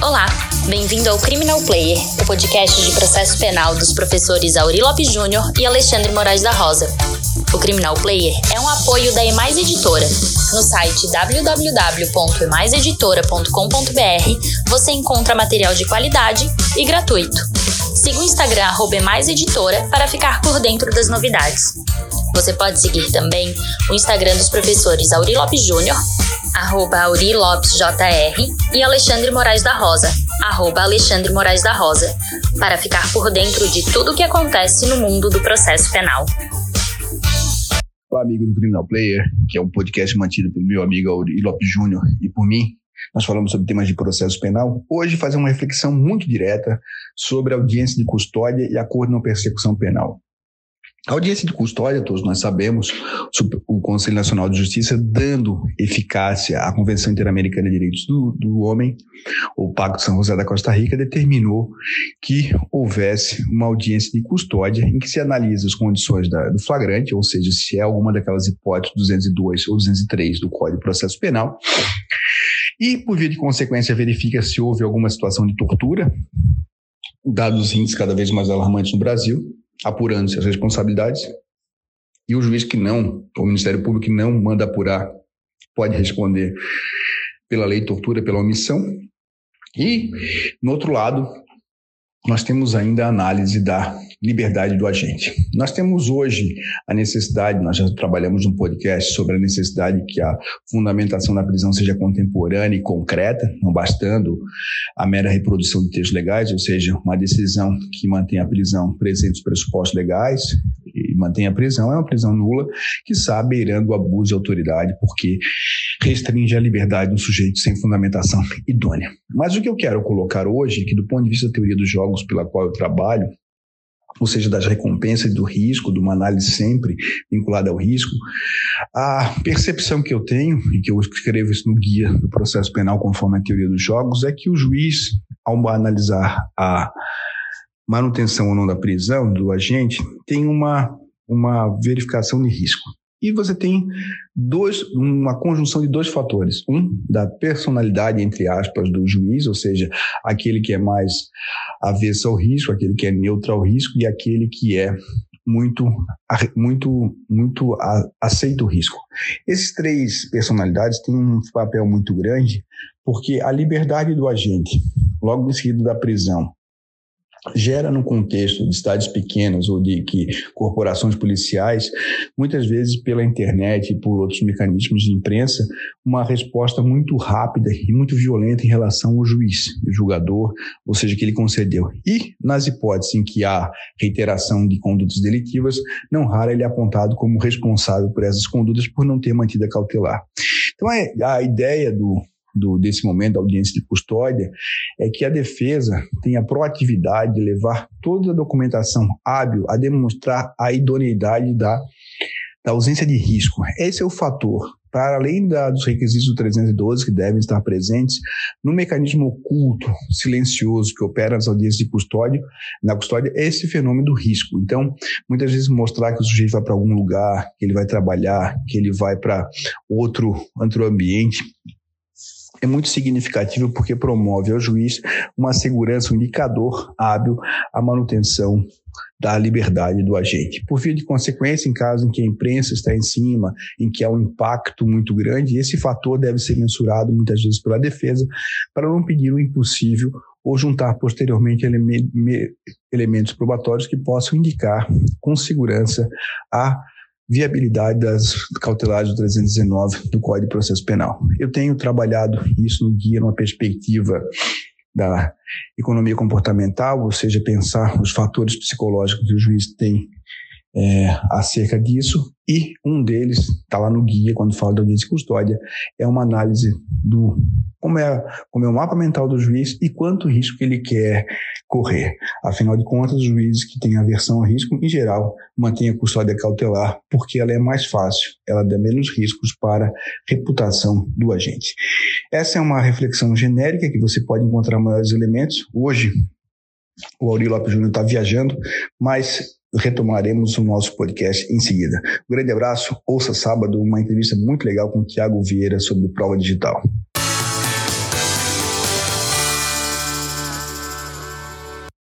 Olá, bem-vindo ao Criminal Player, o podcast de processo penal dos professores Auri Lopes Júnior e Alexandre Moraes da Rosa. O Criminal Player é um apoio da Emais Editora. No site www.emaiseditora.com.br você encontra material de qualidade e gratuito. Siga o Instagram @emaiseditora para ficar por dentro das novidades. Você pode seguir também o Instagram dos professores Auri Lopes Júnior, arroba Auri Lopes JR, e Alexandre Moraes da Rosa, arroba Alexandre Moraes da Rosa, para ficar por dentro de tudo o que acontece no mundo do processo penal. Olá, amigo do Criminal Player, que é um podcast mantido pelo meu amigo Auri Lopes Júnior e por mim. Nós falamos sobre temas de processo penal. Hoje fazer uma reflexão muito direta sobre audiência de custódia e acordo na persecução penal. A audiência de custódia, todos nós sabemos, o Conselho Nacional de Justiça dando eficácia à Convenção Interamericana de Direitos do, do Homem, o Pacto de São José da Costa Rica, determinou que houvesse uma audiência de custódia em que se analisa as condições da, do flagrante, ou seja, se é alguma daquelas hipóteses 202 ou 203 do Código de Processo Penal, e, por via de consequência, verifica se houve alguma situação de tortura, dados os índices cada vez mais alarmantes no Brasil, apurando-se as responsabilidades, e o juiz que não, o Ministério Público que não manda apurar, pode responder pela lei de tortura, pela omissão. E, no outro lado, nós temos ainda a análise da liberdade do agente. Nós temos hoje a necessidade, nós já trabalhamos um podcast sobre a necessidade que a fundamentação da prisão seja contemporânea e concreta, não bastando a mera reprodução de textos legais, ou seja, uma decisão que mantém a prisão presente os pressupostos legais e mantém a prisão é uma prisão nula que sabe beirando o abuso de autoridade porque restringe a liberdade do sujeito sem fundamentação idônea. Mas o que eu quero colocar hoje, que do ponto de vista da teoria dos jogos pela qual eu trabalho, ou seja, das recompensas do risco, de uma análise sempre vinculada ao risco, a percepção que eu tenho, e que eu escrevo isso no guia do processo penal conforme a teoria dos jogos, é que o juiz, ao analisar a manutenção ou não da prisão do agente, tem uma, uma verificação de risco. E você tem dois, uma conjunção de dois fatores. Um, da personalidade, entre aspas, do juiz, ou seja, aquele que é mais avesso ao risco, aquele que é neutro ao risco e aquele que é muito, muito, muito aceita o risco. Esses três personalidades têm um papel muito grande porque a liberdade do agente, logo em seguida da prisão, gera no contexto de cidades pequenas ou de que corporações policiais, muitas vezes pela internet e por outros mecanismos de imprensa, uma resposta muito rápida e muito violenta em relação ao juiz, o julgador, ou seja, que ele concedeu. E nas hipóteses em que há reiteração de condutas delitivas, não raro ele é apontado como responsável por essas condutas por não ter mantido a cautelar. Então a, a ideia do do, desse momento da audiência de custódia é que a defesa tem a proatividade de levar toda a documentação hábil a demonstrar a idoneidade da, da ausência de risco. Esse é o fator. Para além da, dos requisitos do 312 que devem estar presentes, no mecanismo oculto, silencioso que opera nas audiências de custódia, na custódia, é esse fenômeno do risco. Então, muitas vezes mostrar que o sujeito vai para algum lugar, que ele vai trabalhar, que ele vai para outro, outro ambiente, é muito significativo porque promove ao juiz uma segurança, um indicador hábil à manutenção da liberdade do agente. Por via de consequência, em caso em que a imprensa está em cima, em que há um impacto muito grande, esse fator deve ser mensurado muitas vezes pela defesa para não pedir o impossível ou juntar posteriormente elementos probatórios que possam indicar com segurança a viabilidade das cautelares do 319 do Código de Processo Penal. Eu tenho trabalhado isso no guia numa perspectiva da economia comportamental, ou seja, pensar os fatores psicológicos que o juiz tem é, acerca disso, e um deles está lá no guia, quando fala da audiência de custódia, é uma análise do como é, como é o mapa mental do juiz e quanto risco que ele quer correr. Afinal de contas, os juízes que têm aversão ao risco, em geral, mantêm a custódia cautelar, porque ela é mais fácil, ela dá menos riscos para a reputação do agente. Essa é uma reflexão genérica que você pode encontrar maiores elementos. Hoje, o Aurélio Lopes Júnior está viajando, mas retomaremos o nosso podcast em seguida. Um grande abraço, ouça sábado uma entrevista muito legal com o Tiago Vieira sobre prova digital.